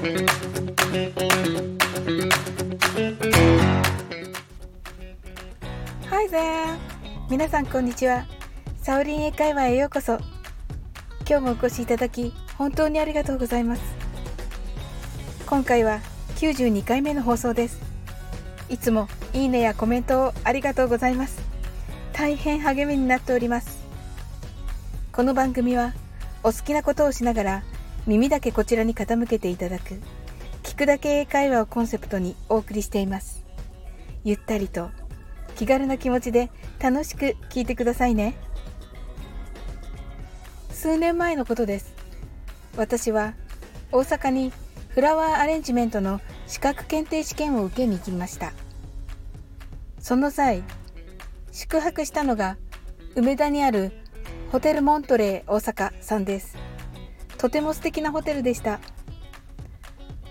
Hi there! 皆さんこんにちは。サオリン英会話へようこそ。今日もお越しいただき本当にありがとうございます。今回は92回目の放送です。いつもいいねやコメントをありがとうございます。大変励みになっております。この番組はお好きなことをしながら耳だけこちらに傾けていただく。聞くだけ英会話をコンセプトにお送りしています。ゆったりと気軽な気持ちで楽しく聞いてくださいね。数年前のことです。私は大阪にフラワーアレンジメントの資格検定試験を受けに行きました。その際宿泊したのが梅田にあるホテルモントレー大阪さんです。とても素敵なホテルでした。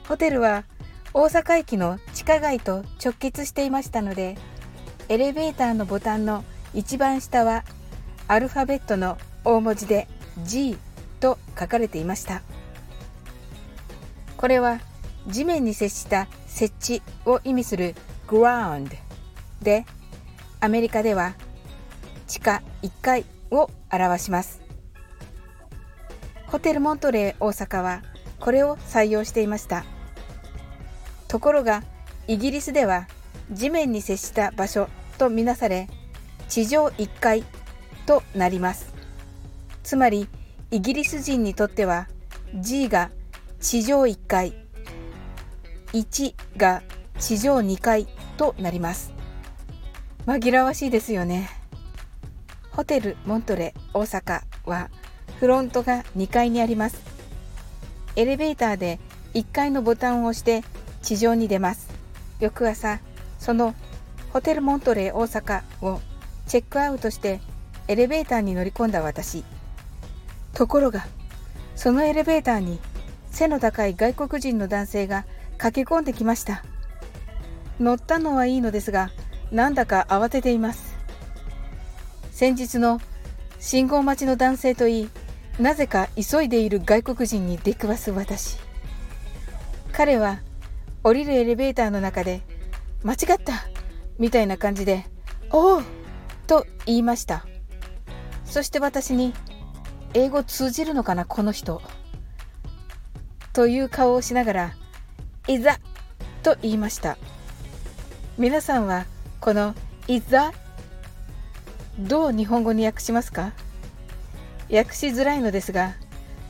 ホテルは大阪駅の地下街と直結していましたのでエレベーターのボタンの一番下はアルファベットの大文字で G と書かれていました。これは地面に接した設置を意味する ground でアメリカでは地下1階を表します。ホテルモントレー大阪はこれを採用していました。ところがイギリスでは地面に接した場所とみなされ地上1階となります。つまりイギリス人にとっては G が地上1階1が地上2階となります。紛らわしいですよね。ホテルモントレ大阪はフロントが2階にあります。エレベーターで1階のボタンを押して地上に出ます。翌朝そのホテルモントレー大阪をチェックアウトしてエレベーターに乗り込んだ私。ところがそのエレベーターに背の高い外国人の男性が駆け込んできました。乗ったのはいいのですがなんだか慌てています。先日の信号待ちの男性といいなぜか急いでいる外国人に出くわす私彼は降りるエレベーターの中で間違ったみたいな感じで「おお!」と言いましたそして私に「英語通じるのかなこの人」という顔をしながら「いざ!」と言いました皆さんはこの「いざ!」どう日本語に訳しますか？訳しづらいのですが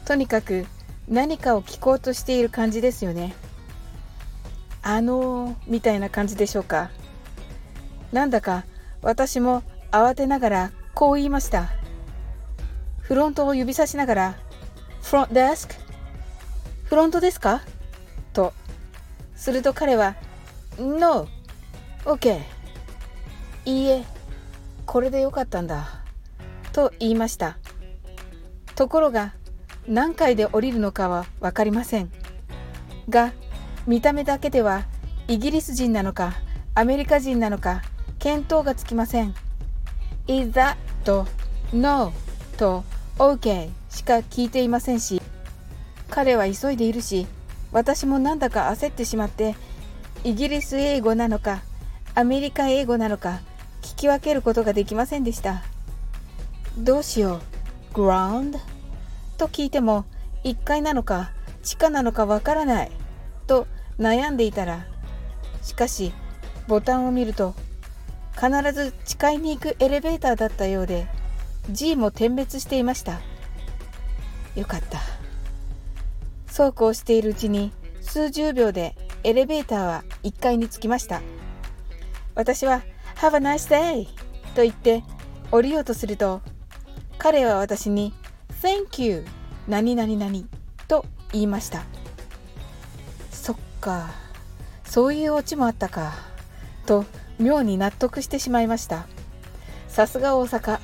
とにかく何かを聞こうとしている感じですよねあのー、みたいな感じでしょうかなんだか私も慌てながらこう言いました。フロントを指さしながら、フロントデスクフロントですか？と。すると彼は、No! OK! いいえ、これでよかったんだ。と言いました。ところが、何階で降りるのかは分かりません。が、見た目だけではイギリス人なのかアメリカ人なのか見当がつきません。is that と no? と OK しか聞いていませんし、彼は急いでいるし、私もなんだか焦ってしまって、イギリス英語なのか、アメリカ英語なのか、聞き分けることができませんでした。どうしよう、ground? と聞いても、1階なのか、地下なのかわからない、と悩んでいたら、しかし、ボタンを見ると、必ず誓いに行くエレベーターだったようで G も点滅していました。よかった。そうこうしているうちに数十秒でエレベーターは1階に着きました。私は「Have a nice day!」と言って降りようとすると彼は私に「Thank you! 何々々」と言いました。そっか。そういうオチもあったか。と妙に納得してしまいました。さすが大阪。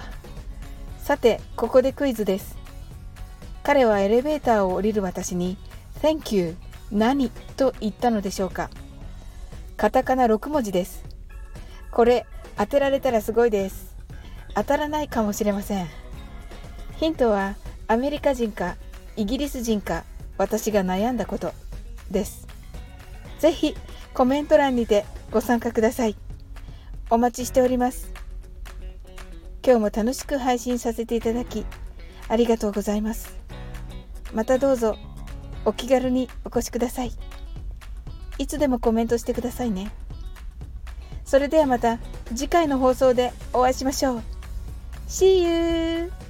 さてここでクイズです。彼はエレベーターを降りる私に「Thank you. 何?」と言ったのでしょうか。カタカナ6文字です。これ当てられたらすごいです。当たらないかもしれません。ヒントはアメリカ人かイギリス人か私が悩んだことです。ぜひコメント欄にてご参加ください。お待ちしております。今日も楽しく配信させていただきありがとうございます。またどうぞお気軽にお越しください。いつでもコメントしてくださいね。それではまた次回の放送でお会いしましょう。See you!